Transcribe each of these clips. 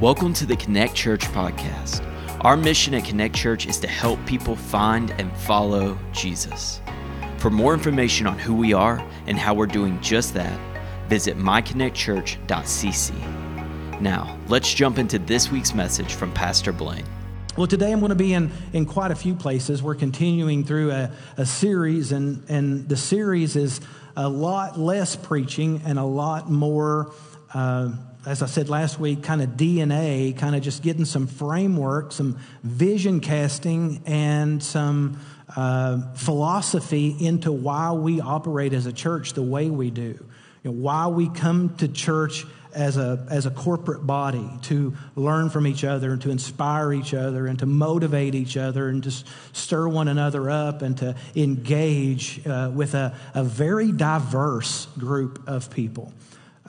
Welcome to the Connect Church podcast. Our mission at Connect Church is to help people find and follow Jesus. For more information on who we are and how we're doing just that, visit myconnectchurch.cc. Now, let's jump into this week's message from Pastor Blaine. Well, today I'm going to be in, in quite a few places. We're continuing through a, a series, and, and the series is a lot less preaching and a lot more. Uh, as I said last week, kind of DNA, kind of just getting some framework, some vision casting, and some uh, philosophy into why we operate as a church the way we do. You know, why we come to church as a, as a corporate body to learn from each other and to inspire each other and to motivate each other and to stir one another up and to engage uh, with a, a very diverse group of people.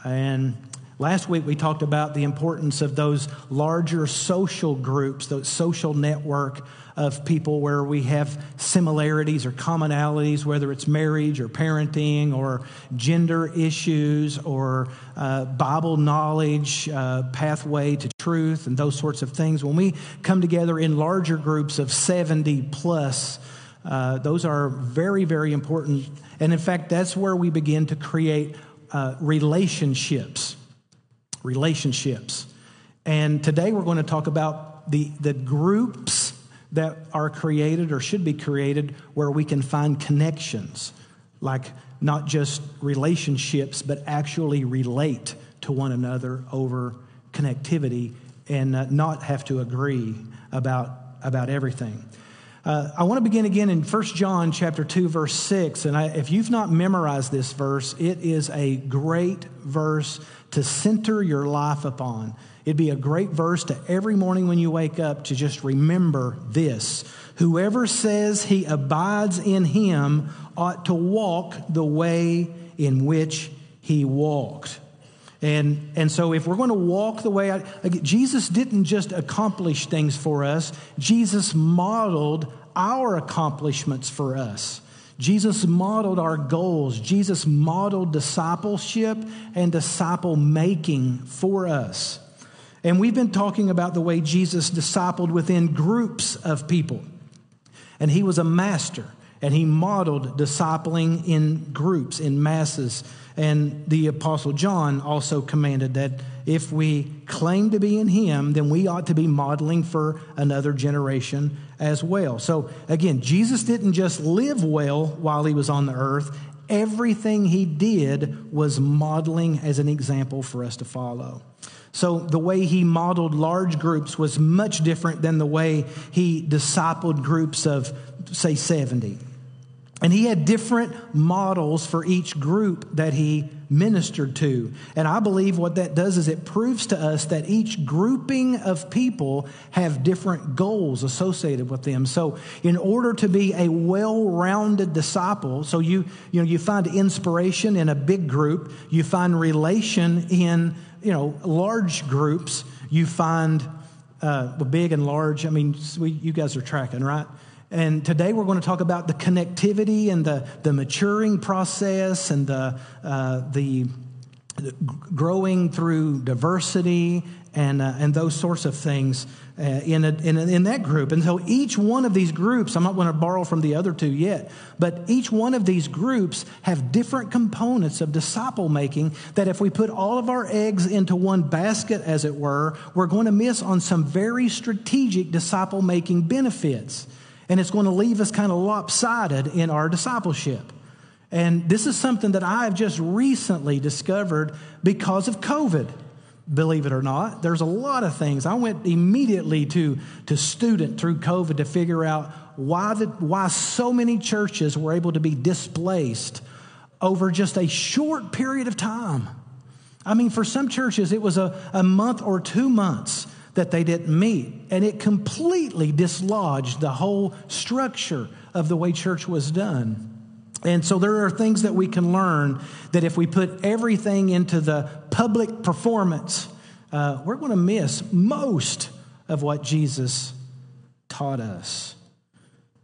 And Last week we talked about the importance of those larger social groups, those social network of people where we have similarities or commonalities, whether it's marriage or parenting or gender issues or uh, Bible knowledge, uh, pathway to truth, and those sorts of things. When we come together in larger groups of 70 plus, uh, those are very, very important. And in fact, that's where we begin to create uh, relationships relationships. And today we're going to talk about the, the groups that are created or should be created where we can find connections, like not just relationships, but actually relate to one another over connectivity and uh, not have to agree about, about everything. Uh, I want to begin again in 1 John chapter 2 verse 6 and I, if you've not memorized this verse it is a great verse to center your life upon. It'd be a great verse to every morning when you wake up to just remember this. Whoever says he abides in him ought to walk the way in which he walked. And, and so, if we're going to walk the way I, Jesus didn't just accomplish things for us, Jesus modeled our accomplishments for us. Jesus modeled our goals. Jesus modeled discipleship and disciple making for us. And we've been talking about the way Jesus discipled within groups of people. And he was a master, and he modeled discipling in groups, in masses. And the Apostle John also commanded that if we claim to be in him, then we ought to be modeling for another generation as well. So again, Jesus didn't just live well while he was on the earth, everything he did was modeling as an example for us to follow. So the way he modeled large groups was much different than the way he discipled groups of, say, 70. And he had different models for each group that he ministered to. And I believe what that does is it proves to us that each grouping of people have different goals associated with them. So in order to be a well-rounded disciple, so you you know you find inspiration in a big group, you find relation in, you know, large groups, you find uh, big and large. I mean, we, you guys are tracking, right? And today we're going to talk about the connectivity and the, the maturing process and the, uh, the, growing through diversity and, uh, and those sorts of things uh, in, a, in, a, in that group. And so each one of these groups, I'm not going to borrow from the other two yet, but each one of these groups have different components of disciple making that if we put all of our eggs into one basket, as it were, we're going to miss on some very strategic disciple making benefits and it's going to leave us kind of lopsided in our discipleship. And this is something that I've just recently discovered because of COVID. Believe it or not, there's a lot of things. I went immediately to, to student through COVID to figure out why, the, why so many churches were able to be displaced over just a short period of time. I mean, for some churches, it was a, a month or two months that they didn't meet. And it completely dislodged the whole structure of the way church was done. And so there are things that we can learn that if we put everything into the public performance, uh, we're going to miss most of what Jesus taught us.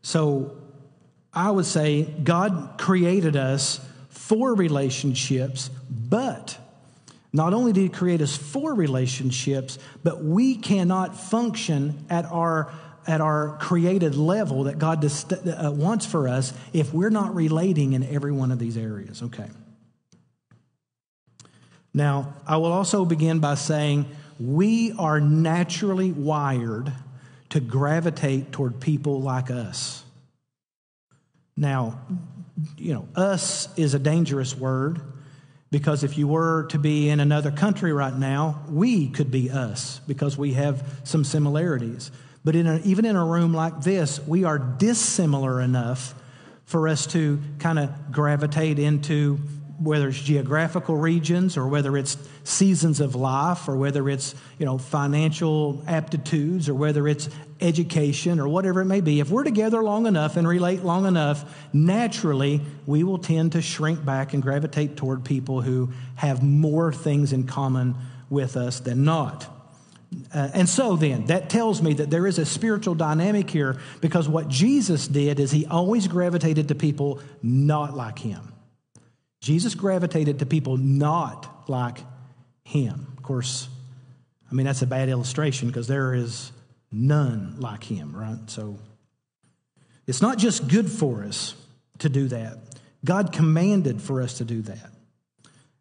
So I would say God created us for relationships, but Not only did He create us for relationships, but we cannot function at our at our created level that God uh, wants for us if we're not relating in every one of these areas. Okay. Now, I will also begin by saying we are naturally wired to gravitate toward people like us. Now, you know, us is a dangerous word because if you were to be in another country right now, we could be us because we have some similarities. But in a, even in a room like this, we are dissimilar enough for us to kind of gravitate into whether it's geographical regions or whether it's seasons of life or whether it's you know financial aptitudes or whether it's education or whatever it may be if we're together long enough and relate long enough naturally we will tend to shrink back and gravitate toward people who have more things in common with us than not uh, and so then, that tells me that there is a spiritual dynamic here because what Jesus did is he always gravitated to people not like him. Jesus gravitated to people not like him. Of course, I mean, that's a bad illustration because there is none like him, right? So it's not just good for us to do that. God commanded for us to do that.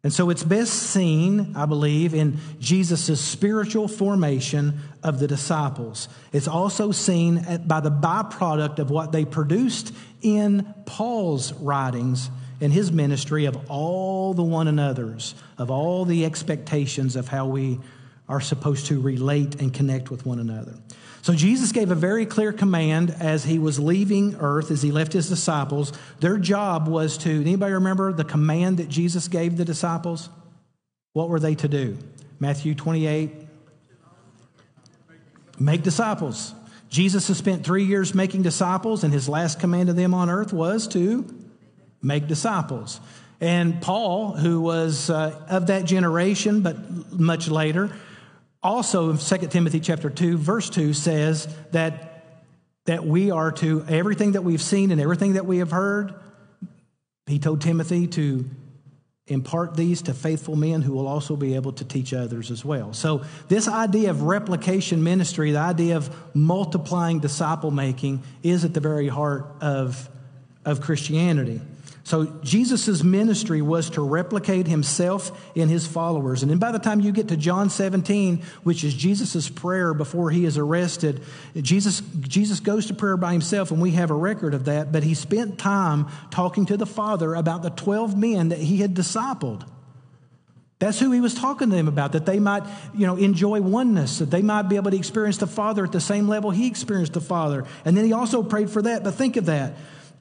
And so it's best seen, I believe, in Jesus' spiritual formation of the disciples. It's also seen by the byproduct of what they produced in Paul's writings in his ministry of all the one another's, of all the expectations of how we are supposed to relate and connect with one another. So Jesus gave a very clear command as he was leaving earth, as he left his disciples. Their job was to, anybody remember the command that Jesus gave the disciples? What were they to do? Matthew 28. Make disciples. Jesus has spent three years making disciples, and his last command to them on earth was to make disciples. And Paul, who was uh, of that generation, but much later, also in 2 Timothy chapter 2, verse 2 says that, that we are to, everything that we've seen and everything that we have heard, he told Timothy to impart these to faithful men who will also be able to teach others as well. So, this idea of replication ministry, the idea of multiplying disciple making, is at the very heart of, of Christianity. So Jesus' ministry was to replicate himself in his followers. And then by the time you get to John 17, which is Jesus' prayer before he is arrested, Jesus, Jesus goes to prayer by himself, and we have a record of that. But he spent time talking to the Father about the 12 men that he had discipled. That's who he was talking to them about, that they might, you know, enjoy oneness, that they might be able to experience the Father at the same level he experienced the Father. And then he also prayed for that. But think of that.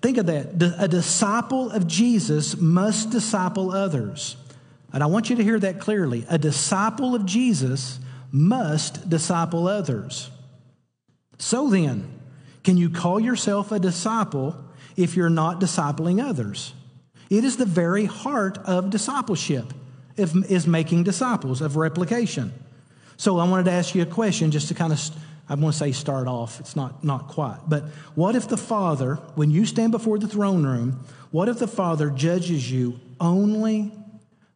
Think of that. A disciple of Jesus must disciple others. And I want you to hear that clearly. A disciple of Jesus must disciple others. So then, can you call yourself a disciple if you're not discipling others? It is the very heart of discipleship, is making disciples, of replication. So I wanted to ask you a question just to kind of I want to say start off. It's not, not quite. But what if the Father, when you stand before the throne room, what if the Father judges you only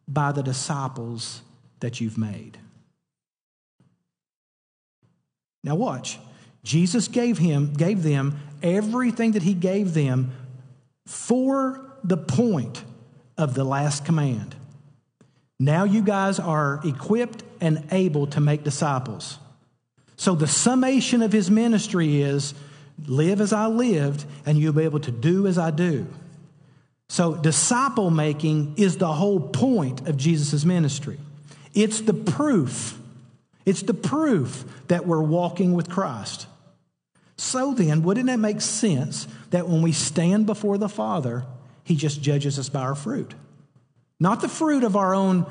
by the disciples that you've made? Now watch. Jesus gave him gave them everything that he gave them for the point of the last command. Now you guys are equipped and able to make disciples. So the summation of his ministry is live as I lived, and you'll be able to do as I do. So disciple making is the whole point of Jesus' ministry. It's the proof. It's the proof that we're walking with Christ. So then, wouldn't it make sense that when we stand before the Father, He just judges us by our fruit? Not the fruit of our own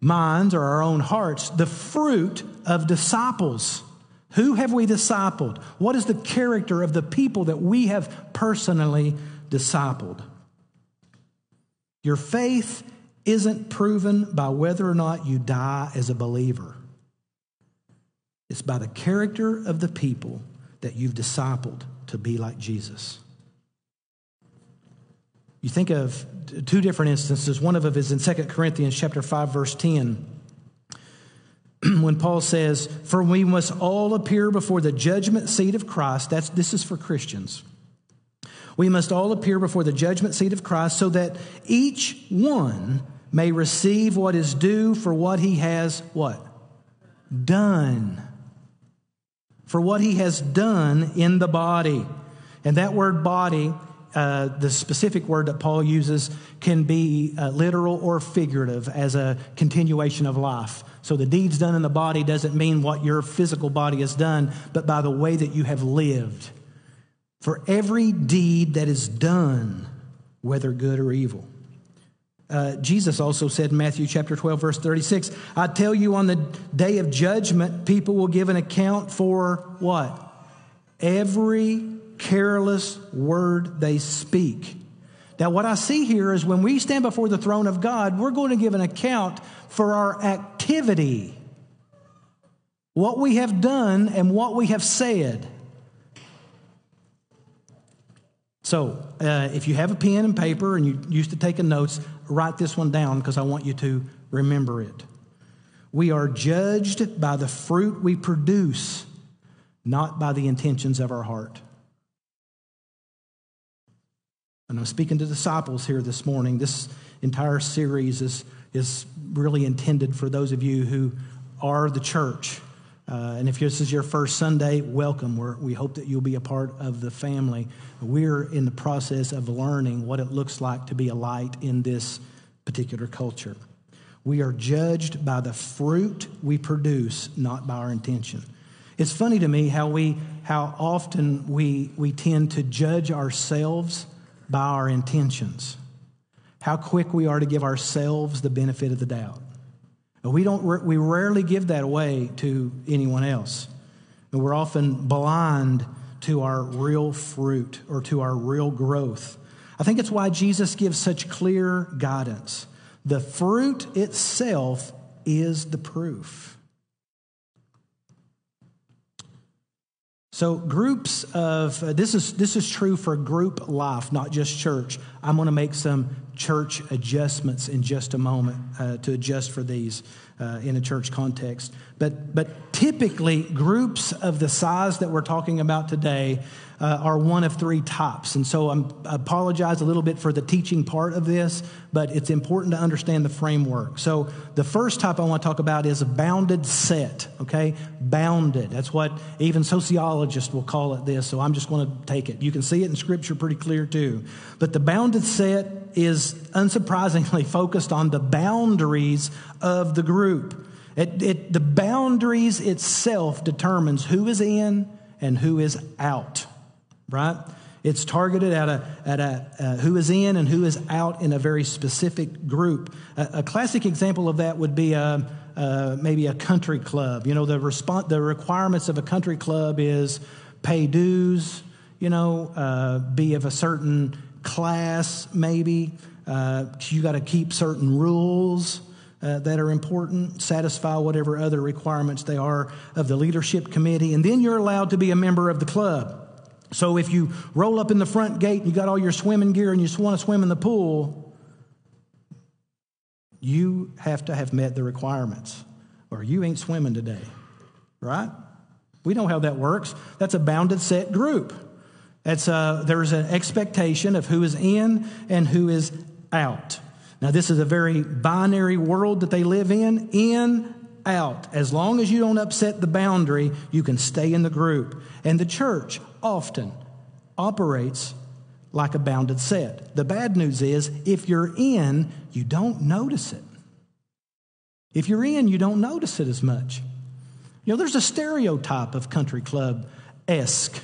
minds or our own hearts, the fruit of disciples. Who have we discipled? What is the character of the people that we have personally discipled? Your faith isn't proven by whether or not you die as a believer. It's by the character of the people that you've discipled to be like Jesus. You think of two different instances. One of them is in 2 Corinthians chapter 5 verse 10. when Paul says, For we must all appear before the judgment seat of Christ. That's, this is for Christians. We must all appear before the judgment seat of Christ so that each one may receive what is due for what he has what? Done. For what he has done in the body. And that word body, uh, the specific word that Paul uses, can be uh, literal or figurative as a continuation of life. So the deeds done in the body doesn't mean what your physical body has done, but by the way that you have lived. For every deed that is done, whether good or evil. Uh, Jesus also said in Matthew chapter 12, verse 36, I tell you on the day of judgment, people will give an account for what? Every careless word they speak. Now, what I see here is when we stand before the throne of God, we're going to give an account for our activity, what we have done and what we have said. So, uh, if you have a pen and paper and you used to taking notes, write this one down because I want you to remember it. We are judged by the fruit we produce, not by the intentions of our heart. And I'm speaking to disciples here this morning. This entire series is, is really intended for those of you who are the church. Uh, and if this is your first Sunday, welcome. We're, we hope that you'll be a part of the family. We're in the process of learning what it looks like to be a light in this particular culture. We are judged by the fruit we produce, not by our intention. It's funny to me how we how often we we tend to judge ourselves by our intentions. How quick we are to give ourselves the benefit of the doubt. We, don't, we rarely give that away to anyone else. And we're often blind to our real fruit or to our real growth. I think it's why Jesus gives such clear guidance. The fruit itself is the proof. So, groups of uh, this is this is true for group life, not just church. I'm going to make some church adjustments in just a moment uh, to adjust for these uh, in a church context. But but typically, groups of the size that we're talking about today uh, are one of three types. And so I apologize a little bit for the teaching part of this, but it's important to understand the framework. So the first type I want to talk about is a bounded set, okay? Bounded. That's what even sociologists will call it this, so I'm just going to take it. You can see it in Scripture pretty clear too. But the bounded set is unsurprisingly focused on the boundaries of the group. It, it, the boundaries itself determines who is in and who is out right? It's targeted at a, at a uh, who is in and who is out in a very specific group. A, a classic example of that would be a, uh, uh, maybe a country club. You know, the response, the requirements of a country club is pay dues. You know, uh, be of a certain class, maybe. Uh, you got to keep certain rules. Uh, that are important, satisfy whatever other requirements they are of the leadership committee, and then you're allowed to be a member of the club. So if you roll up in the front gate and you got all your swimming gear and you just want to swim in the pool, you have to have met the requirements or you ain't swimming today, right? We know how that works. That's a bounded set group. It's a, uh, there's an expectation of who is in and who is out. Now, this is a very binary world that they live in in, out. As long as you don't upset the boundary, you can stay in the group. And the church often operates like a bounded set. The bad news is if you're in, you don't notice it. If you're in, you don't notice it as much. You know, there's a stereotype of country club esque.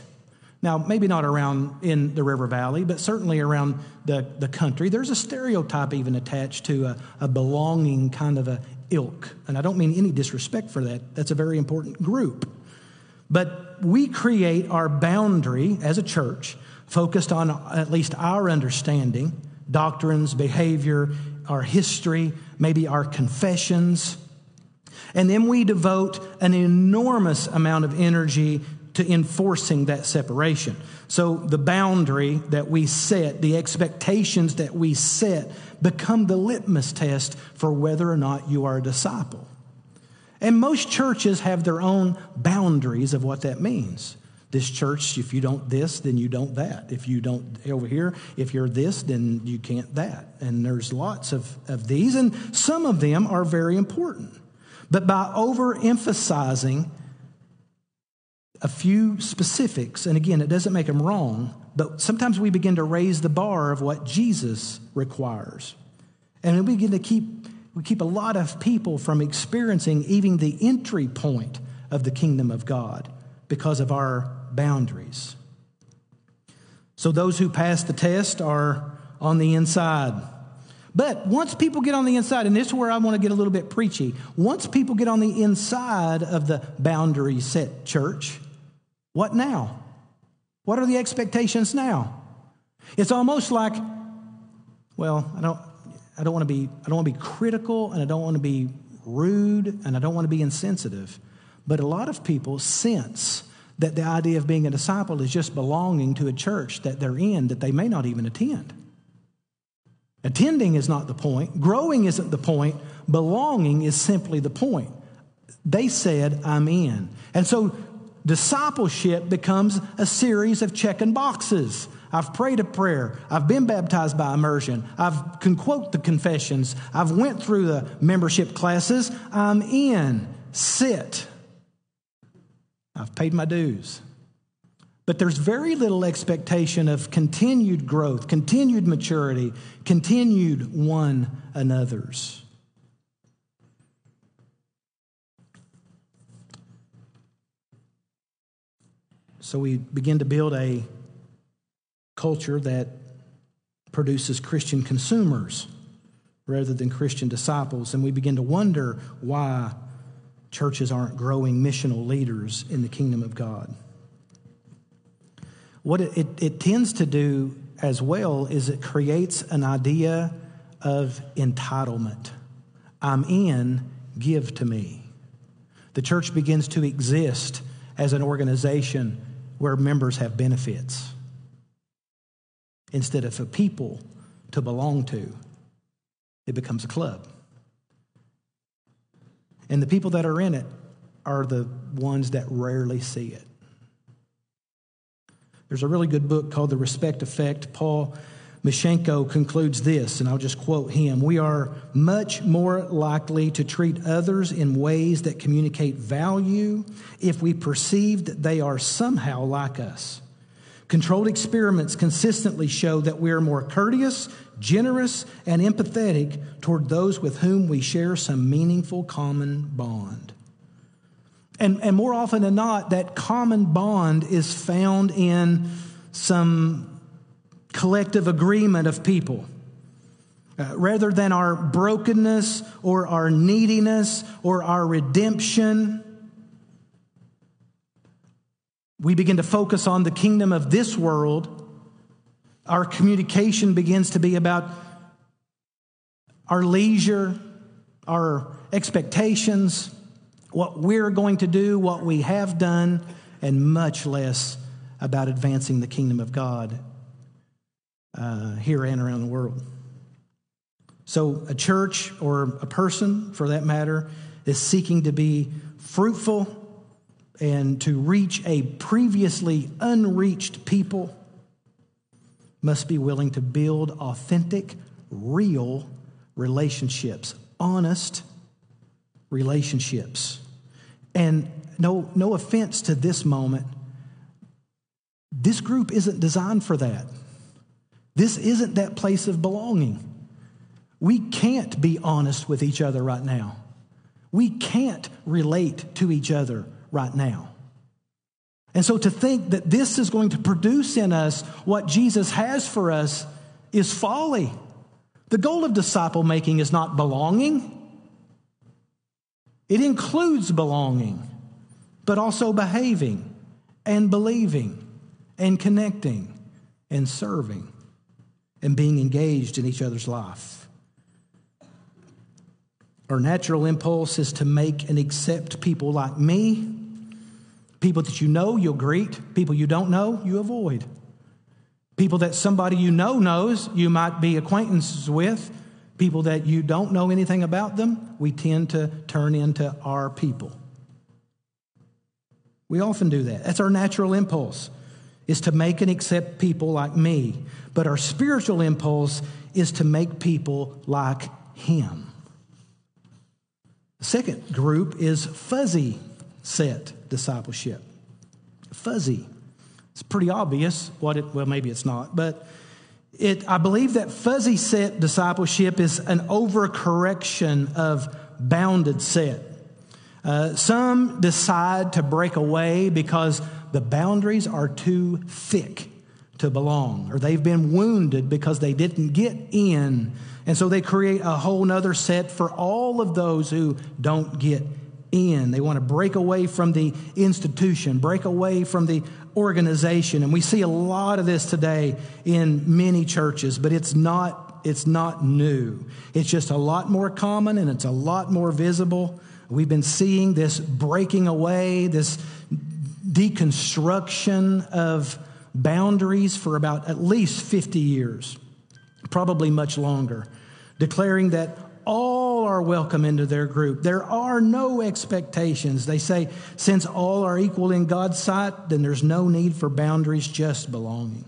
Now, maybe not around in the River Valley, but certainly around the, the country. There's a stereotype even attached to a, a belonging kind of a ilk. And I don't mean any disrespect for that. That's a very important group. But we create our boundary as a church focused on at least our understanding, doctrines, behavior, our history, maybe our confessions. And then we devote an enormous amount of energy to enforcing that separation. So the boundary that we set, the expectations that we set, become the litmus test for whether or not you are a disciple. And most churches have their own boundaries of what that means. This church, if you don't this, then you don't that. If you don't over here, if you're this, then you can't that. And there's lots of, of these, and some of them are very important. But by overemphasizing a few specifics, and again, it doesn't make them wrong, but sometimes we begin to raise the bar of what Jesus requires. And we begin to keep, we keep a lot of people from experiencing even the entry point of the kingdom of God because of our boundaries. So those who pass the test are on the inside. But once people get on the inside, and this is where I want to get a little bit preachy, once people get on the inside of the boundary set church, what now? What are the expectations now? It's almost like, well, I don't, I don't want to be, I don't want to be critical, and I don't want to be rude, and I don't want to be insensitive. But a lot of people sense that the idea of being a disciple is just belonging to a church that they're in that they may not even attend. Attending is not the point, growing isn't the point, belonging is simply the point. They said, I'm in. And so discipleship becomes a series of checking boxes. I've prayed a prayer. I've been baptized by immersion. I've can quote the confessions. I've went through the membership classes. I'm in. Sit. I've paid my dues. But there's very little expectation of continued growth, continued maturity, continued one another's. So we begin to build a culture that produces Christian consumers rather than Christian disciples. And we begin to wonder why churches aren't growing missional leaders in the kingdom of God. What it, it, it, tends to do as well is it creates an idea of entitlement. I'm in, give to me. The church begins to exist as an organization where members have benefits instead of a people to belong to. It becomes a club. And the people that are in it are the ones that rarely see it. There's a really good book called The Respect Effect. Paul Meshanko concludes this, and I'll just quote him We are much more likely to treat others in ways that communicate value if we perceive that they are somehow like us. Controlled experiments consistently show that we are more courteous, generous, and empathetic toward those with whom we share some meaningful common bond. And, and more often than not, that common bond is found in some collective agreement of people. Uh, rather than our brokenness or our neediness or our redemption, we begin to focus on the kingdom of this world, our communication begins to be about our leisure, our expectations, what we're going to do, what we have done, and much less about advancing the kingdom of God uh, here and around the world. So, a church or a person, for that matter, is seeking to be fruitful and to reach a previously unreached people must be willing to build authentic, real relationships, honest relationships. And no, no offense to this moment, this group isn't designed for that. This isn't that place of belonging. We can't be honest with each other right now. We can't relate to each other right now. And so to think that this is going to produce in us what Jesus has for us is folly. The goal of disciple making is not belonging, it includes belonging, but also behaving and believing and connecting and serving and being engaged in each other's life. Our natural impulse is to make and accept people like me People that you know, you'll greet. People you don't know, you avoid. People that somebody you know knows, you might be acquaintances with. People that you don't know anything about them, we tend to turn into our people. We often do that. That's our natural impulse, is to make and accept people like me. But our spiritual impulse is to make people like him. The second group is fuzzy set discipleship. Fuzzy. It's pretty obvious what it, well, maybe it's not, but it, I believe that fuzzy set discipleship is an overcorrection of bounded set. Uh, some decide to break away because the boundaries are too thick to belong, or they've been wounded because they didn't get in. And so they create a whole nother set for all of those who don't get in. They want to break away from the institution, break away from the organization. And we see a lot of this today in many churches, but it's not, it's not new. It's just a lot more common and it's a lot more visible. We've been seeing this breaking away, this deconstruction of boundaries for about at least 50 years, probably much longer, declaring that all are welcome into their group. There are no expectations. They say, since all are equal in God's sight, then there's no need for boundaries, just belonging.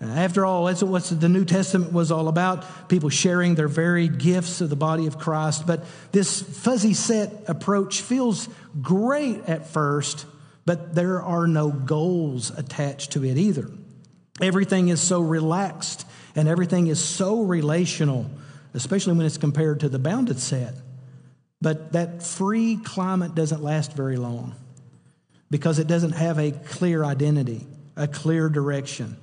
After all, that's what the New Testament was all about people sharing their varied gifts of the body of Christ. But this fuzzy set approach feels great at first, but there are no goals attached to it either. Everything is so relaxed and everything is so relational especially when it's compared to the bounded set. But that free climate doesn't last very long because it doesn't have a clear identity, a clear direction.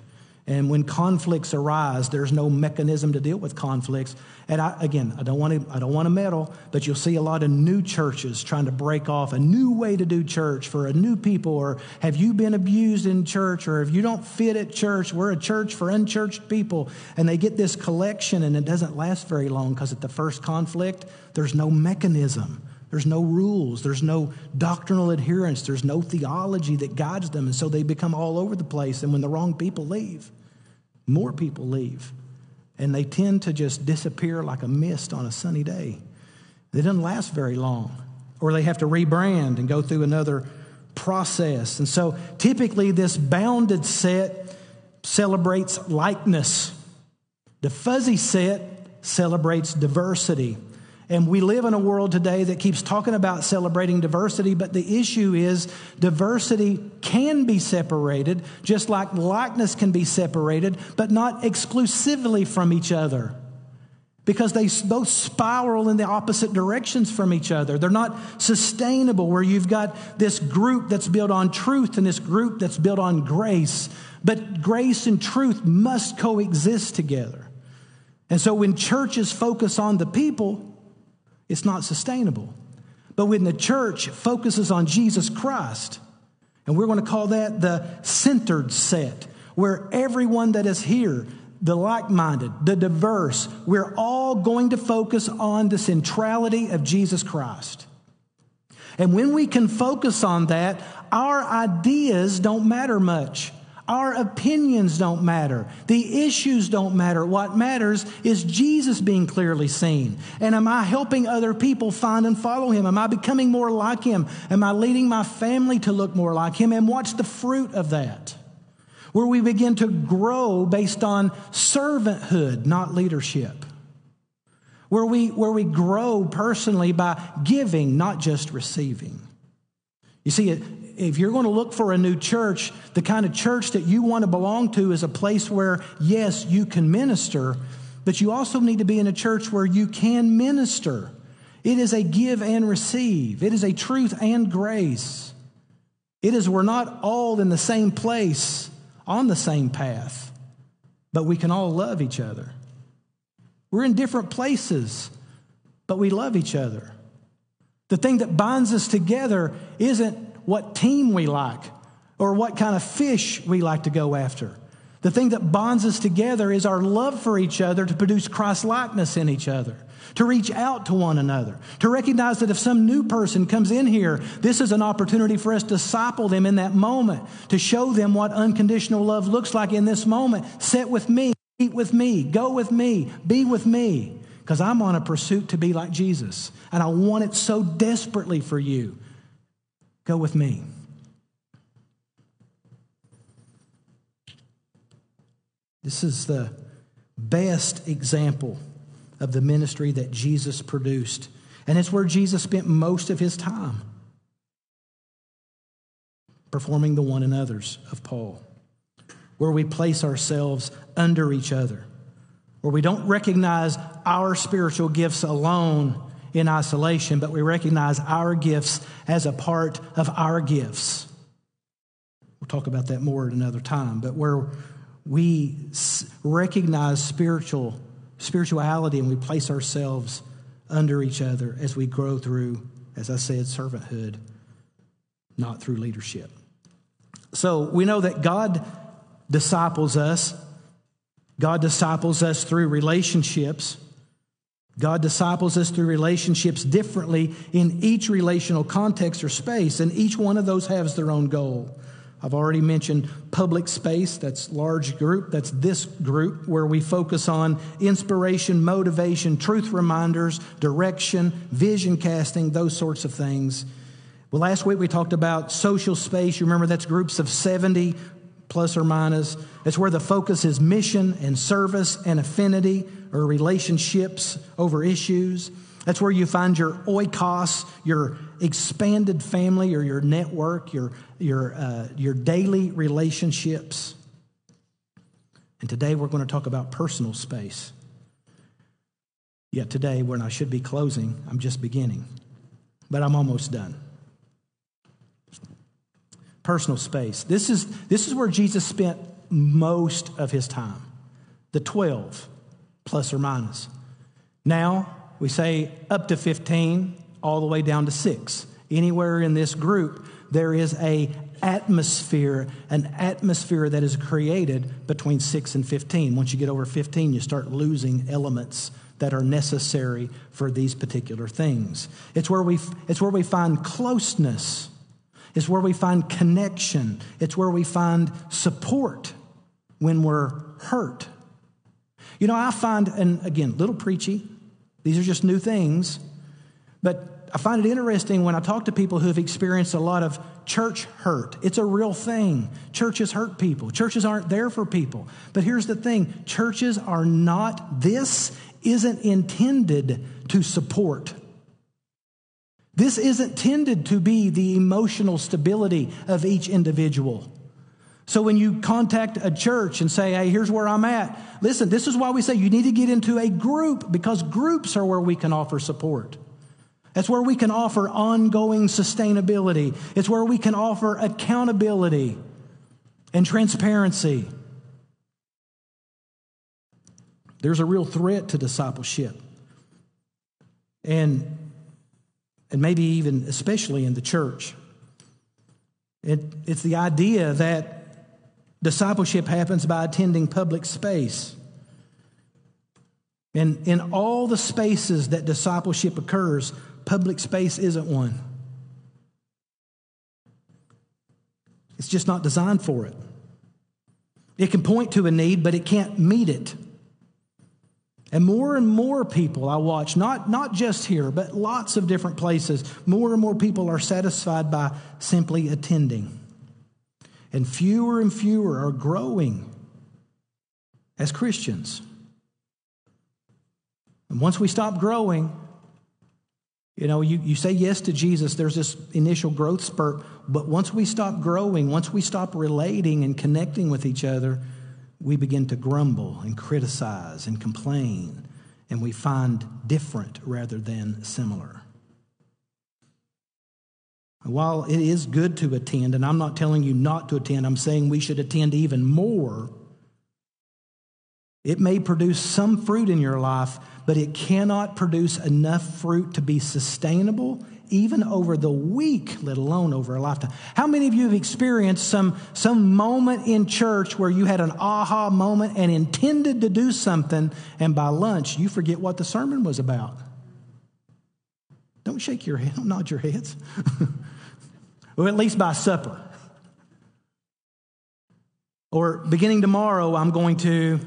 And when conflicts arise, there's no mechanism to deal with conflicts. And I, again, I don't want to, I don't want to meddle, but you'll see a lot of new churches trying to break off a new way to do church for a new people. Or have you been abused in church? Or if you don't fit at church, we're a church for unchurched people. And they get this collection, and it doesn't last very long because at the first conflict, there's no mechanism. There's no rules. There's no doctrinal adherence. There's no theology that guides them. And so they become all over the place. And when the wrong people leave, more people leave. And they tend to just disappear like a mist on a sunny day. They doesn't last very long. Or they have to rebrand and go through another process. And so typically, this bounded set celebrates likeness, the fuzzy set celebrates diversity. And we live in a world today that keeps talking about celebrating diversity, but the issue is diversity can be separated, just like likeness can be separated, but not exclusively from each other. Because they both spiral in the opposite directions from each other. They're not sustainable, where you've got this group that's built on truth and this group that's built on grace. But grace and truth must coexist together. And so when churches focus on the people, it's not sustainable. But when the church focuses on Jesus Christ, and we're going to call that the centered set, where everyone that is here, the like minded, the diverse, we're all going to focus on the centrality of Jesus Christ. And when we can focus on that, our ideas don't matter much. Our opinions don't matter. The issues don't matter. What matters is Jesus being clearly seen. And am I helping other people find and follow him? Am I becoming more like him? Am I leading my family to look more like him? And what's the fruit of that? Where we begin to grow based on servanthood, not leadership. Where we, where we grow personally by giving, not just receiving. You see, it, if you're going to look for a new church, the kind of church that you want to belong to is a place where, yes, you can minister, but you also need to be in a church where you can minister. It is a give and receive, it is a truth and grace. It is we're not all in the same place on the same path, but we can all love each other. We're in different places, but we love each other. The thing that binds us together isn't what team we like or what kind of fish we like to go after. The thing that bonds us together is our love for each other to produce Christ likeness in each other, to reach out to one another, to recognize that if some new person comes in here, this is an opportunity for us to disciple them in that moment, to show them what unconditional love looks like in this moment. Sit with me, eat with me, go with me, be with me. because I'm on a pursuit to be like Jesus. And I want it so desperately for you. Go with me. This is the best example of the ministry that Jesus produced. And it's where Jesus spent most of his time performing the one and others of Paul, where we place ourselves under each other, where we don't recognize our spiritual gifts alone in isolation, but we recognize our gifts as a part of our gifts. We'll talk about that more at another time, but where we recognize spiritual spirituality and we place ourselves under each other as we grow through, as I said, servanthood, not through leadership. So we know that God disciples us. God disciples us through relationships. God disciples us through relationships differently in each relational context or space, and each one of those has their own goal. I've already mentioned public space, that's large group, that's this group where we focus on inspiration, motivation, truth reminders, direction, vision casting, those sorts of things. Well, last week we talked about social space. You remember that's groups of 70 plus or minus. It's where the focus is mission and service and affinity or relationships over issues. That's where you find your oikos, your expanded family or your network, your, your, uh, your daily relationships. And today we're going to talk about personal space. Yet today, when I should be closing, I'm just beginning, but I'm almost done. Personal space. This is, this is where Jesus spent most of his time the 12, plus or minus. Now, we say up to 15, all the way down to six. Anywhere in this group, there is a atmosphere, an atmosphere that is created between 6 and 15. Once you get over 15, you start losing elements that are necessary for these particular things. It's where we, it's where we find closeness. It's where we find connection. It's where we find support when we're hurt. You know, I find, and again, little preachy, these are just new things. But I find it interesting when I talk to people who have experienced a lot of church hurt. It's a real thing. Churches hurt people, churches aren't there for people. But here's the thing churches are not, this isn't intended to support. This isn't tended to be the emotional stability of each individual. So when you contact a church and say, hey, here's where I'm at, listen, this is why we say you need to get into a group because groups are where we can offer support. That's where we can offer ongoing sustainability. It's where we can offer accountability and transparency. There's a real threat to discipleship. And, and maybe even especially in the church. It, it's the idea that Discipleship happens by attending public space. And in all the spaces that discipleship occurs, public space isn't one. It's just not designed for it. It can point to a need, but it can't meet it. And more and more people I watch, not, not just here, but lots of different places, more and more people are satisfied by simply attending and fewer and fewer are growing as Christians. And once we stop growing, you know, you, you say yes to Jesus, there's this initial growth spurt, but once we stop growing, once we stop relating and connecting with each other, we begin to grumble and criticize and complain, and we find different rather than similar. While it is good to attend, and I'm not telling you not to attend, I'm saying we should attend even more. It may produce some fruit in your life, but it cannot produce enough fruit to be sustainable even over the week, let alone over a lifetime. How many of you have experienced some, some moment in church where you had an aha moment and intended to do something, and by lunch you forget what the sermon was about? Don't shake your head, don't nod your heads. or at least by supper. Or beginning tomorrow, I'm going to,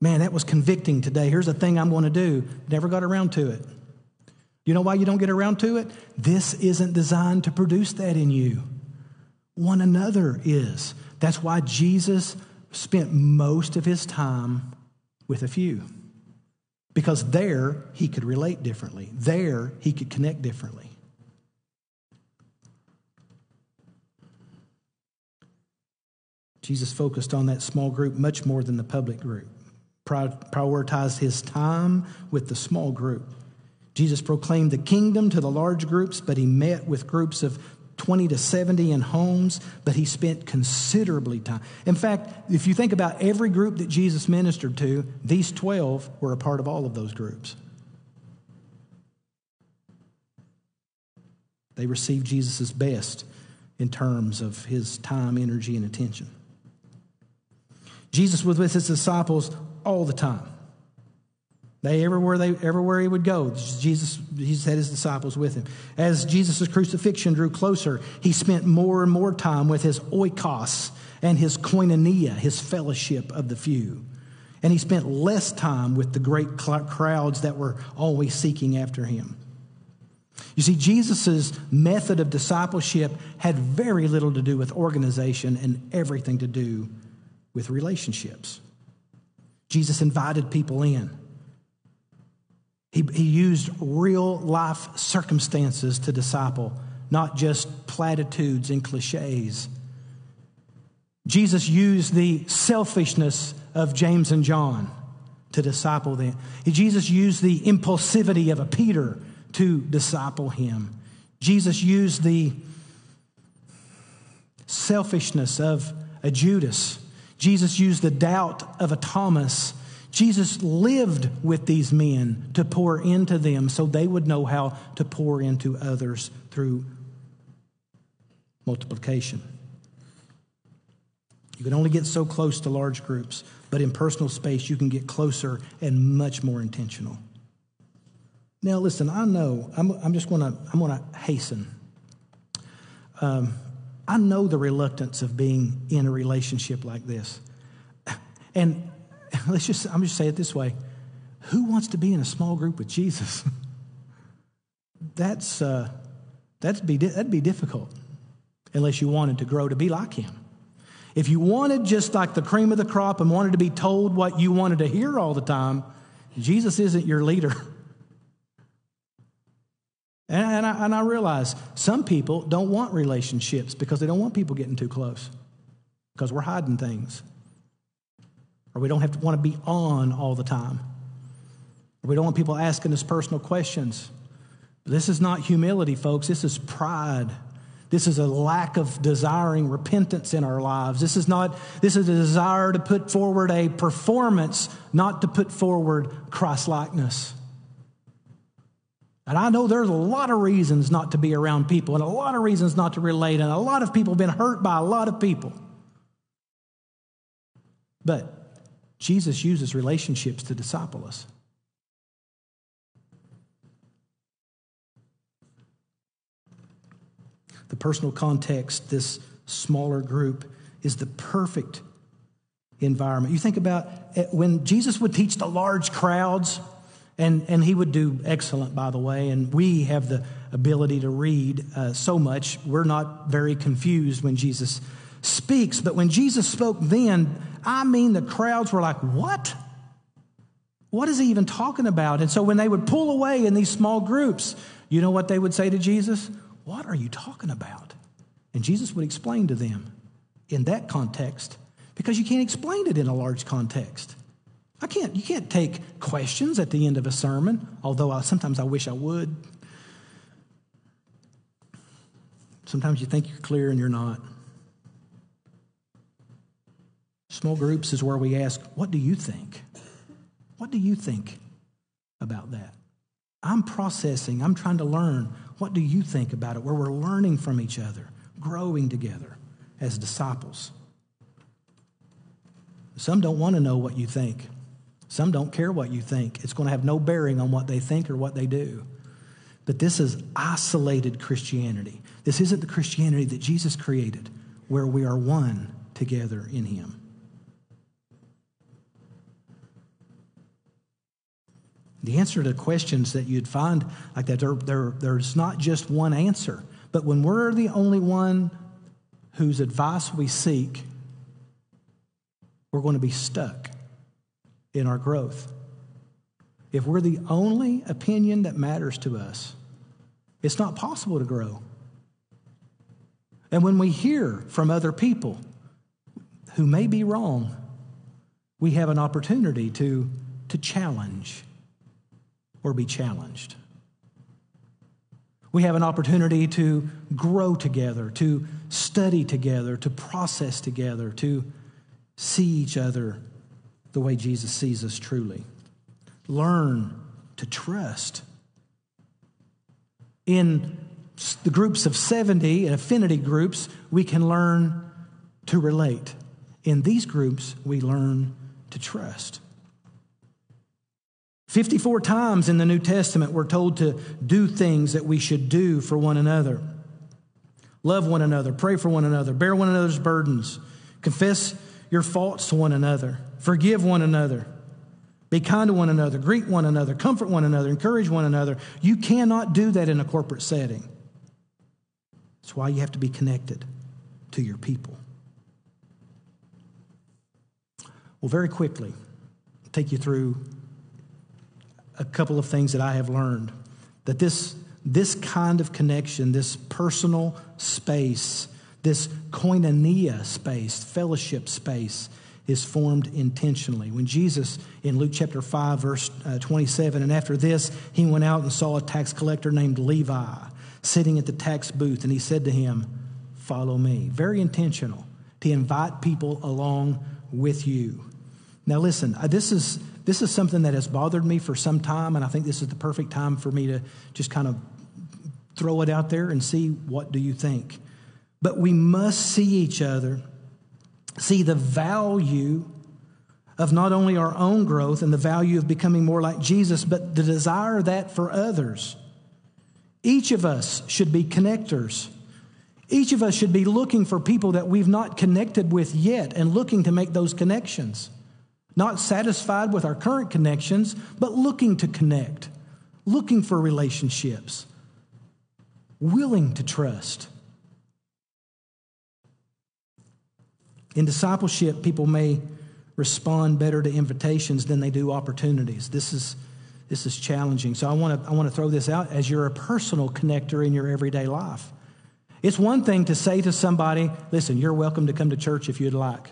Man, that was convicting today. Here's a thing I'm going to do. Never got around to it. You know why you don't get around to it? This isn't designed to produce that in you. One another is. That's why Jesus spent most of his time with a few. Because there he could relate differently, there he could connect differently. Jesus focused on that small group much more than the public group, prioritized his time with the small group. Jesus proclaimed the kingdom to the large groups, but he met with groups of 20 to 70 in homes, but he spent considerably time. In fact, if you think about every group that Jesus ministered to, these 12 were a part of all of those groups. They received Jesus' best in terms of his time, energy, and attention. Jesus was with his disciples all the time. They everywhere they everywhere he would go, Jesus he had his disciples with him. As Jesus' crucifixion drew closer, he spent more and more time with his oikos and his koinonia, his fellowship of the few. And he spent less time with the great crowds that were always seeking after him. You see, Jesus' method of discipleship had very little to do with organization and everything to do with relationships. Jesus invited people in. He, he used real life circumstances to disciple, not just platitudes and cliches. Jesus used the selfishness of James and John to disciple them. Jesus used the impulsivity of a Peter to disciple him. Jesus used the selfishness of a Judas Jesus used the doubt of a Thomas. Jesus lived with these men to pour into them so they would know how to pour into others through multiplication. You can only get so close to large groups, but in personal space, you can get closer and much more intentional. Now, listen, I know, I'm, I'm just going to, I'm to hasten. Um, I know the reluctance of being in a relationship like this. And let's just, I'm just say it this way who wants to be in a small group with Jesus? that's, uh, that's be, that'd be difficult unless you wanted to grow to be like him. If you wanted just like the cream of the crop and wanted to be told what you wanted to hear all the time, Jesus isn't your leader. And, I, and I realize some people don't want relationships because they don't want people getting too close because we're hiding things. Or we don't have to want to be on all the time. Or we don't want people asking us personal questions. But this is not humility, folks. This is pride. This is a lack of desiring repentance in our lives. This is not, this is a desire to put forward a performance, not to put forward Christ likeness. And I know there's a lot of reasons not to be around people and a lot of reasons not to relate, and a lot of people have been hurt by a lot of people. But Jesus uses relationships to disciple us. The personal context, this smaller group, is the perfect environment. You think about when Jesus would teach the large crowds, and, and he would do excellent, by the way. And we have the ability to read uh, so much. We're not very confused when Jesus speaks. But when Jesus spoke then, I mean, the crowds were like, What? What is he even talking about? And so when they would pull away in these small groups, you know what they would say to Jesus? What are you talking about? And Jesus would explain to them in that context because you can't explain it in a large context. I can't, you can't take questions at the end of a sermon, although I, sometimes I wish I would. Sometimes you think you're clear and you're not. Small groups is where we ask, What do you think? What do you think about that? I'm processing, I'm trying to learn. What do you think about it? Where we're learning from each other, growing together as disciples. Some don't want to know what you think. Some don't care what you think, it's going to have no bearing on what they think or what they do. But this is isolated Christianity. This isn't the Christianity that Jesus created, where we are one together in Him. The answer to questions that you'd find like that, there, there, there's not just one answer. But when we're the only one whose advice we seek, we're going to be stuck in our growth. If we're the only opinion that matters to us, it's not possible to grow. And when we hear from other people who may be wrong, we have an opportunity to, to challenge or be challenged. We have an opportunity to grow together, to study together, to process together, to see each other the way Jesus sees us truly. Learn to trust. In the groups of 70 and affinity groups, we can learn to relate. In these groups, we learn to trust. 54 times in the New Testament, we're told to do things that we should do for one another. Love one another, pray for one another, bear one another's burdens, confess your faults to one another, forgive one another, be kind to one another, greet one another, comfort one another, encourage one another. You cannot do that in a corporate setting. That's why you have to be connected to your people. Well, very quickly, I'll take you through a couple of things that I have learned. That this, this kind of connection, this personal space, this koinonia space, fellowship space, is formed intentionally. When Jesus, in Luke chapter 5, verse uh, 27, and after this, he went out and saw a tax collector named Levi sitting at the tax booth, and he said to him, Follow me. Very intentional to invite people along with you. Now, listen, uh, this is, this is something that has bothered me for some time, and I think this is the perfect time for me to just kind of throw it out there and see what do you think. But we must see each other, see the value of not only our own growth and the value of becoming more like Jesus, but the desire that for others. Each of us should be connectors. Each of us should be looking for people that we've not connected with yet and looking to make those connections not satisfied with our current connections, but looking to connect, looking for relationships, willing to trust. In discipleship, people may respond better to invitations than they do opportunities. This is, this is challenging. So I want to I want to throw this out as you're a personal connector in your everyday life. It's one thing to say to somebody, listen, you're welcome to come to church if you'd like.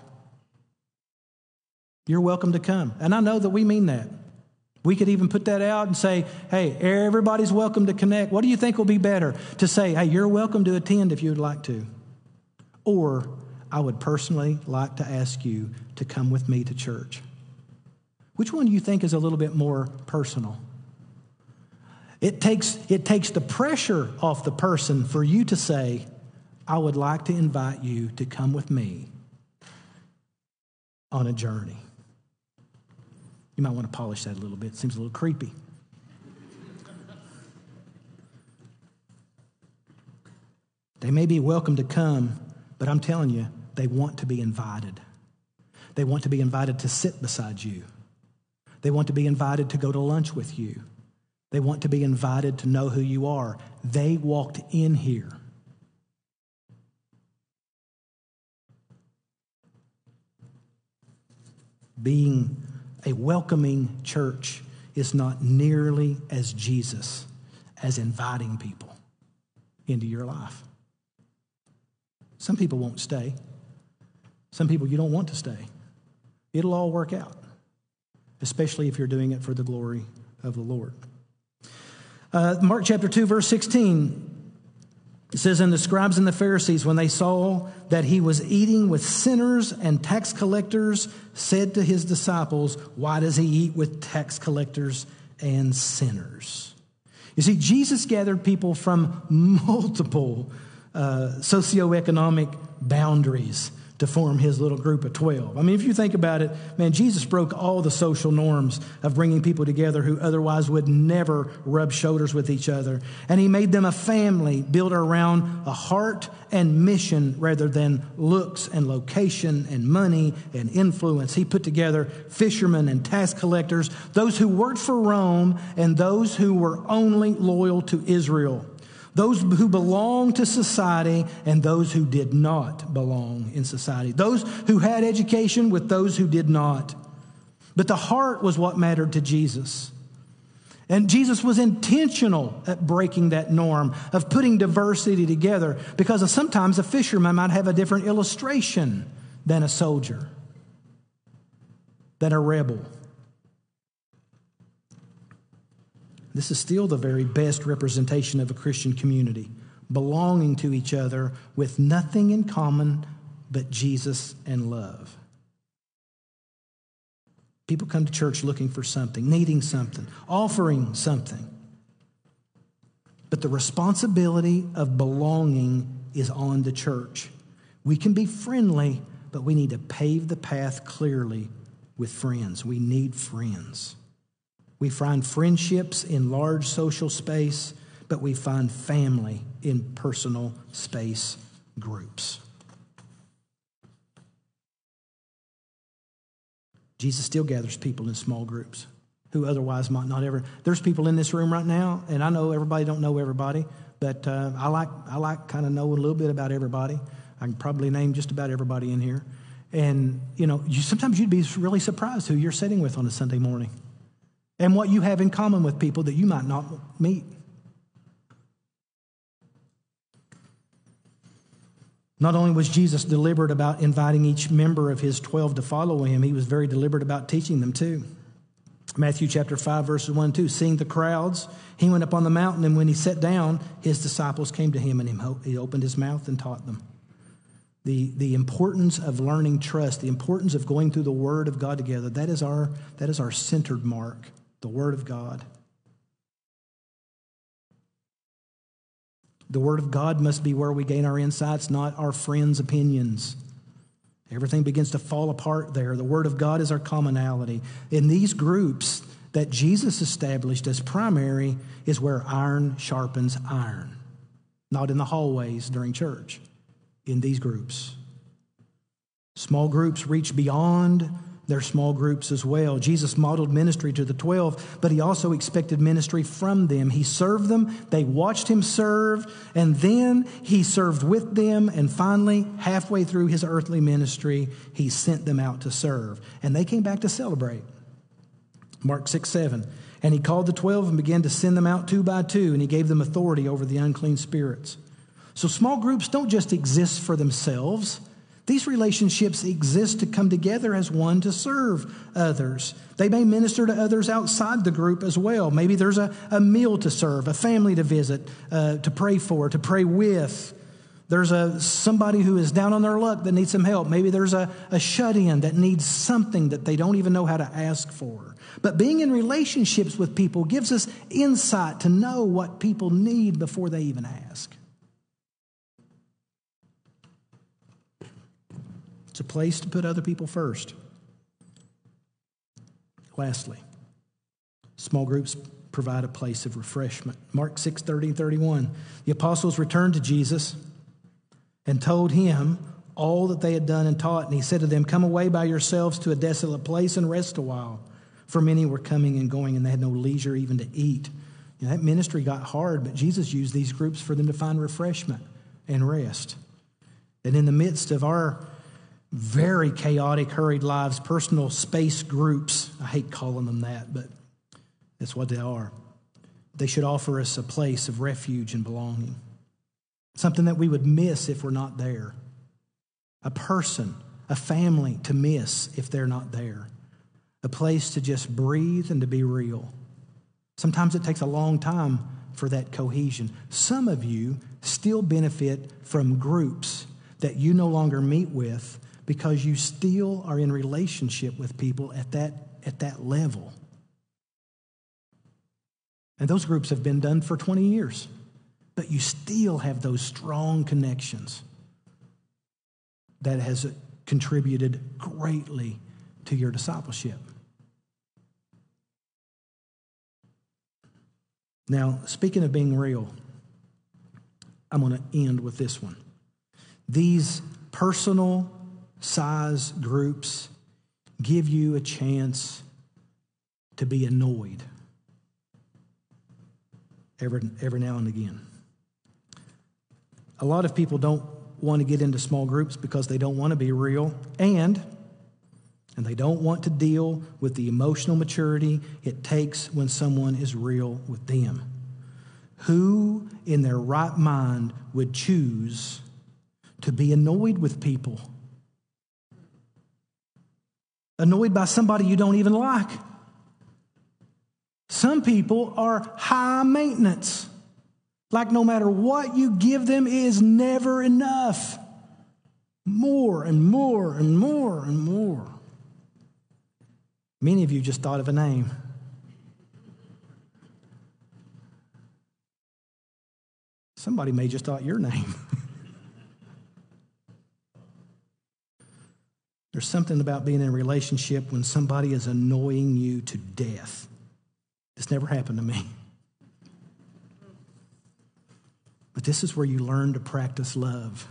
You're welcome to come. And I know that we mean that. We could even put that out and say, hey, everybody's welcome to connect. What do you think will be better? To say, hey, you're welcome to attend if you would like to. Or I would personally like to ask you to come with me to church. Which one do you think is a little bit more personal? It takes, it takes the pressure off the person for you to say, I would like to invite you to come with me on a journey. You might want to polish that a little bit. It seems a little creepy. They may be welcome to come, but I'm telling you, they want to be invited. They want to be invited to sit beside you. They want to be invited to go to lunch with you. They want to be invited to know who you are. They walked in here. Being a welcoming church is not nearly as Jesus as inviting people into your life. Some people won't stay. Some people you don't want to stay. It'll all work out, especially if you're doing it for the glory of the Lord. Uh, Mark chapter 2, verse 16 it says, And the scribes and the Pharisees, when they saw that he was eating with sinners and tax collectors, said to his disciples, Why does he eat with tax collectors and sinners? You see, Jesus gathered people from multiple uh, socioeconomic boundaries to form his little group of 12. I mean, if you think about it, man, Jesus broke all the social norms of bringing people together who otherwise would never rub shoulders with each other. And he made them a family built around a heart and mission rather than looks and location and money and influence. He put together fishermen and tax collectors, those who worked for Rome and those who were only loyal to Israel those who belong to society and those who did not belong in society, those who had education with those who did not. But the heart was what mattered to Jesus. And Jesus was intentional at breaking that norm of putting diversity together because sometimes a fisherman might have a different illustration than a soldier, than a rebel. This is still the very best representation of a Christian community, belonging to each other with nothing in common but Jesus and love. People come to church looking for something, needing something, offering something. But the responsibility of belonging is on the church. We can be friendly, but we need to pave the path clearly with friends. We need friends. We find friendships in large social space, but we find family in personal space groups. Jesus still gathers people in small groups who otherwise might not ever. There's people in this room right now, and I know everybody don't know everybody, but uh, I like I like kind of knowing a little bit about everybody. I can probably name just about everybody in here, and you know, you, sometimes you'd be really surprised who you're sitting with on a Sunday morning and what you have in common with people that you might not meet. Not only was Jesus deliberate about inviting each member of his 12 to follow him, he was very deliberate about teaching them too. Matthew chapter 5, verses 1 and 2. Seeing the crowds, he went up on the mountain, and when he sat down, his disciples came to him, and he opened his mouth and taught them. The, the importance of learning trust, the importance of going through the Word of God together, that is our, that is our centered mark the Word of God. The Word of God must be where we gain our insights, not our friends' opinions. Everything begins to fall apart there. The Word of God is our commonality. In these groups that Jesus established as primary is where iron sharpens iron, not in the hallways during church, in these groups. Small groups reach beyond their small groups as well. Jesus modeled ministry to the 12, but he also expected ministry from them. He served them, they watched him serve, and then he served with them. And finally, halfway through his earthly ministry, he sent them out to serve. And they came back to celebrate. Mark 6 7. And he called the 12 and began to send them out two by two, and he gave them authority over the unclean spirits. So small groups don't just exist for themselves. These relationships exist to come together as one to serve others. They may minister to others outside the group as well. Maybe there's a, a meal to serve, a family to visit, uh, to pray for, to pray with. There's a, somebody who is down on their luck that needs some help. Maybe there's a, a shut in that needs something that they don't even know how to ask for. But being in relationships with people gives us insight to know what people need before they even ask. It's a place to put other people first. Lastly, small groups provide a place of refreshment. Mark 6 30 and 31. The apostles returned to Jesus and told him all that they had done and taught. And he said to them, Come away by yourselves to a desolate place and rest a while. For many were coming and going, and they had no leisure even to eat. You know, that ministry got hard, but Jesus used these groups for them to find refreshment and rest. And in the midst of our very chaotic, hurried lives, personal space groups. I hate calling them that, but that's what they are. They should offer us a place of refuge and belonging, something that we would miss if we're not there, a person, a family to miss if they're not there, a place to just breathe and to be real. Sometimes it takes a long time for that cohesion. Some of you still benefit from groups that you no longer meet with because you still are in relationship with people at that, at that level. And those groups have been done for 20 years, but you still have those strong connections that has contributed greatly to your discipleship. Now, speaking of being real, I'm going to end with this one. These personal size groups give you a chance to be annoyed every, every now and again. A lot of people don't want to get into small groups because they don't want to be real and and they don't want to deal with the emotional maturity it takes when someone is real with them. Who in their right mind would choose to be annoyed with people? Annoyed by somebody you don't even like. Some people are high maintenance. Like no matter what you give them is never enough. More and more and more and more. Many of you just thought of a name. Somebody may just thought your name. There's something about being in a relationship when somebody is annoying you to death. This never happened to me. But this is where you learn to practice love,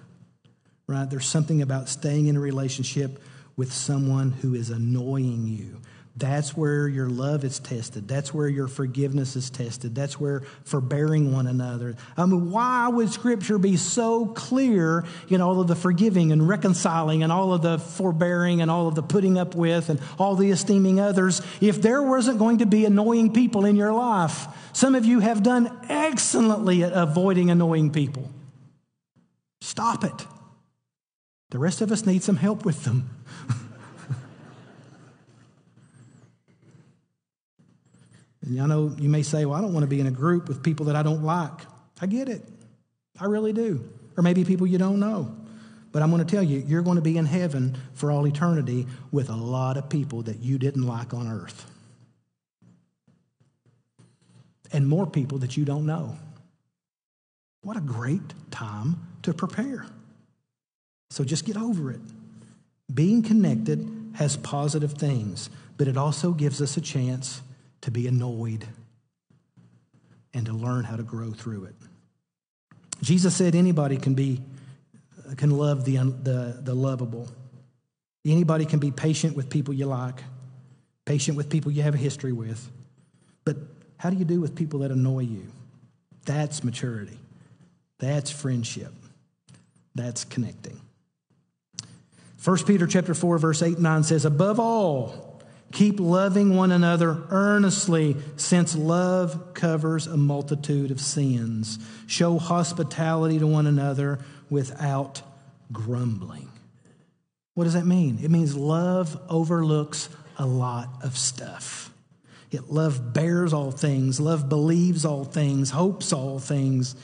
right? There's something about staying in a relationship with someone who is annoying you. That's where your love is tested. That's where your forgiveness is tested. That's where forbearing one another. I mean, why would Scripture be so clear in all of the forgiving and reconciling and all of the forbearing and all of the putting up with and all the esteeming others if there wasn't going to be annoying people in your life? Some of you have done excellently at avoiding annoying people. Stop it. The rest of us need some help with them. And I know you may say, well, I don't want to be in a group with people that I don't like. I get it. I really do. Or maybe people you don't know. But I'm going to tell you, you're going to be in heaven for all eternity with a lot of people that you didn't like on earth. And more people that you don't know. What a great time to prepare. So just get over it. Being connected has positive things, but it also gives us a chance to be annoyed and to learn how to grow through it. Jesus said anybody can be can love the, the, the lovable. Anybody can be patient with people you like, patient with people you have a history with. But how do you do with people that annoy you? That's maturity. That's friendship. That's connecting. 1 Peter chapter 4 verse 8 and 9 says above all Keep loving one another earnestly, since love covers a multitude of sins. Show hospitality to one another without grumbling. What does that mean? It means love overlooks a lot of stuff. It love bears all things, love believes all things, hopes all things.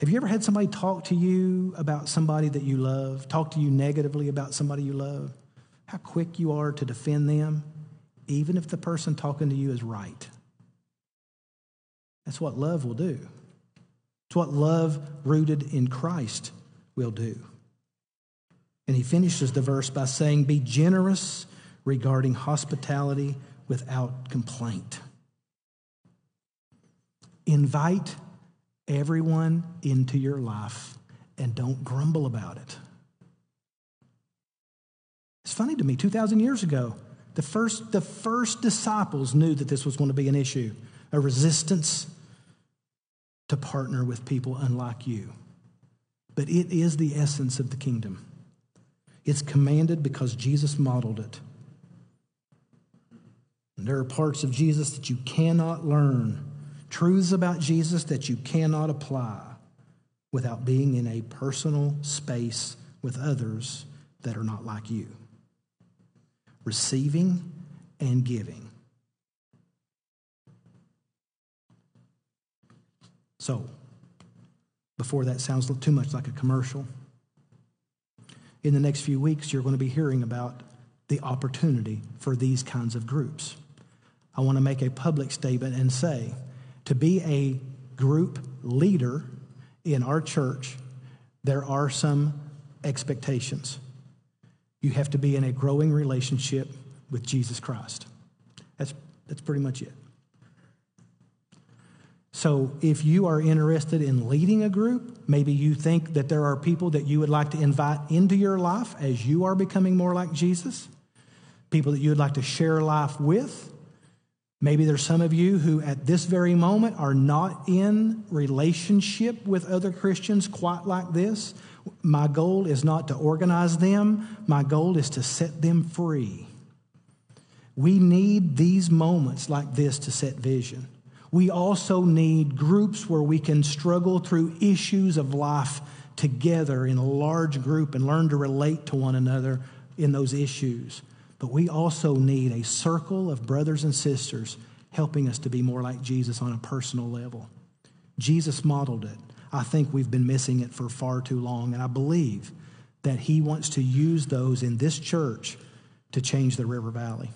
Have you ever had somebody talk to you about somebody that you love, talk to you negatively about somebody you love? How quick you are to defend them, even if the person talking to you is right. That's what love will do. It's what love rooted in Christ will do. And he finishes the verse by saying, Be generous regarding hospitality without complaint. Invite everyone into your life and don't grumble about it. It's funny to me, 2,000 years ago, the first, the first disciples knew that this was going to be an issue, a resistance to partner with people unlike you. But it is the essence of the kingdom. It's commanded because Jesus modeled it. And there are parts of Jesus that you cannot learn, truths about Jesus that you cannot apply without being in a personal space with others that are not like you receiving and giving. So, before that sounds too much like a commercial, in the next few weeks, you're going to be hearing about the opportunity for these kinds of groups. I want to make a public statement and say to be a group leader in our church, there are some expectations. You have to be in a growing relationship with Jesus Christ. That's, that's pretty much it. So, if you are interested in leading a group, maybe you think that there are people that you would like to invite into your life as you are becoming more like Jesus, people that you would like to share life with. Maybe there's some of you who at this very moment are not in relationship with other Christians quite like this. My goal is not to organize them, my goal is to set them free. We need these moments like this to set vision. We also need groups where we can struggle through issues of life together in a large group and learn to relate to one another in those issues. But we also need a circle of brothers and sisters helping us to be more like Jesus on a personal level. Jesus modeled it. I think we've been missing it for far too long, and I believe that He wants to use those in this church to change the River Valley.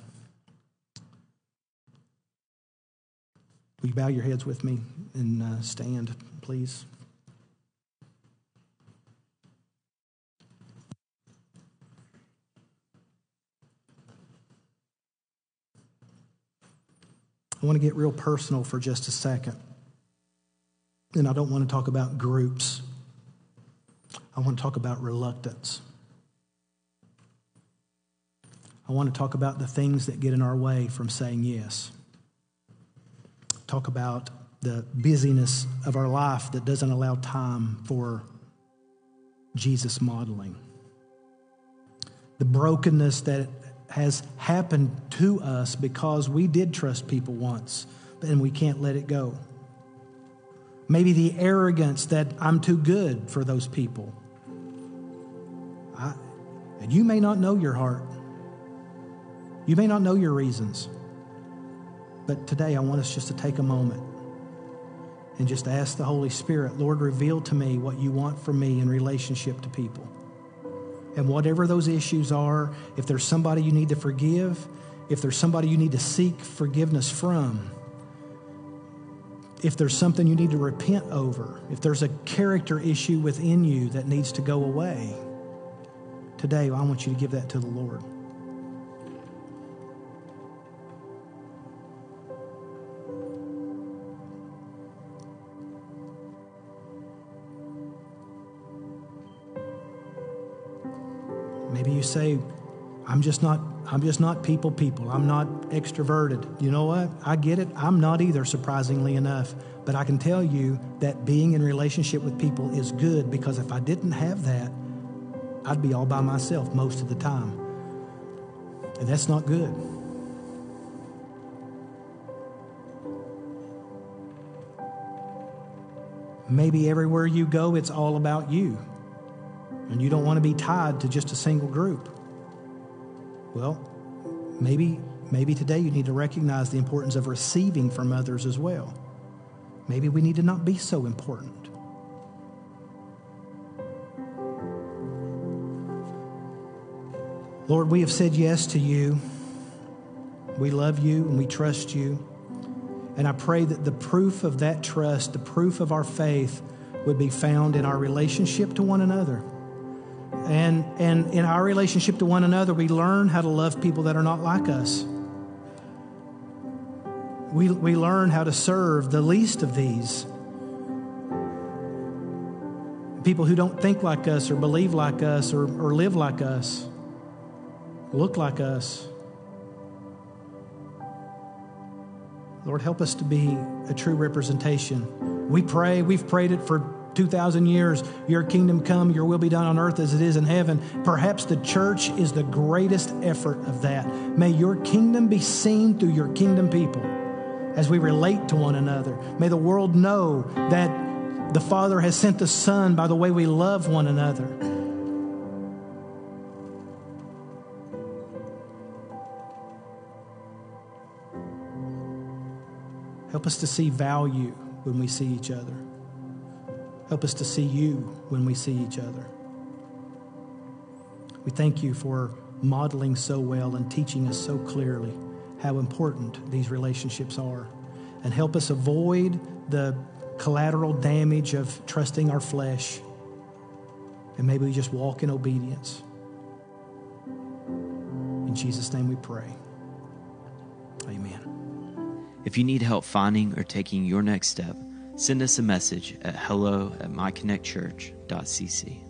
Will you bow your heads with me and uh, stand, please? I want to get real personal for just a second. And I don't want to talk about groups. I want to talk about reluctance. I want to talk about the things that get in our way from saying yes talk about the busyness of our life that doesn't allow time for Jesus modeling. The brokenness that has happened to us because we did trust people once and we can't let it go. Maybe the arrogance that I'm too good for those people. I, and you may not know your heart. You may not know your reasons. But today, I want us just to take a moment and just ask the Holy Spirit, Lord, reveal to me what you want from me in relationship to people. And whatever those issues are, if there's somebody you need to forgive, if there's somebody you need to seek forgiveness from, if there's something you need to repent over, if there's a character issue within you that needs to go away, today I want you to give that to the Lord. You say, I'm just not I'm just not people people. I'm not extroverted. You know what? I get it. I'm not either surprisingly enough, but I can tell you that being in relationship with people is good because if I didn't have that, I'd be all by myself most of the time. And that's not good. Maybe everywhere you go, it's all about you and you don't want to be tied to just a single group. Well, maybe maybe today you need to recognize the importance of receiving from others as well. Maybe we need to not be so important. Lord, we have said yes to you. We love you and we trust you. And I pray that the proof of that trust, the proof of our faith, would be found in our relationship to one another. And, and in our relationship to one another, we learn how to love people that are not like us. We, we learn how to serve the least of these. People who don't think like us or believe like us or, or live like us, look like us. Lord, help us to be a true representation. We pray, we've prayed it for 2,000 years, your kingdom come, your will be done on earth as it is in heaven. Perhaps the church is the greatest effort of that. May your kingdom be seen through your kingdom people as we relate to one another. May the world know that the Father has sent the Son by the way we love one another. Help us to see value when we see each other. Help us to see you when we see each other. We thank you for modeling so well and teaching us so clearly how important these relationships are. And help us avoid the collateral damage of trusting our flesh. And maybe we just walk in obedience. In Jesus' name we pray. Amen. If you need help finding or taking your next step, send us a message at hello at myconnectchurch.cc.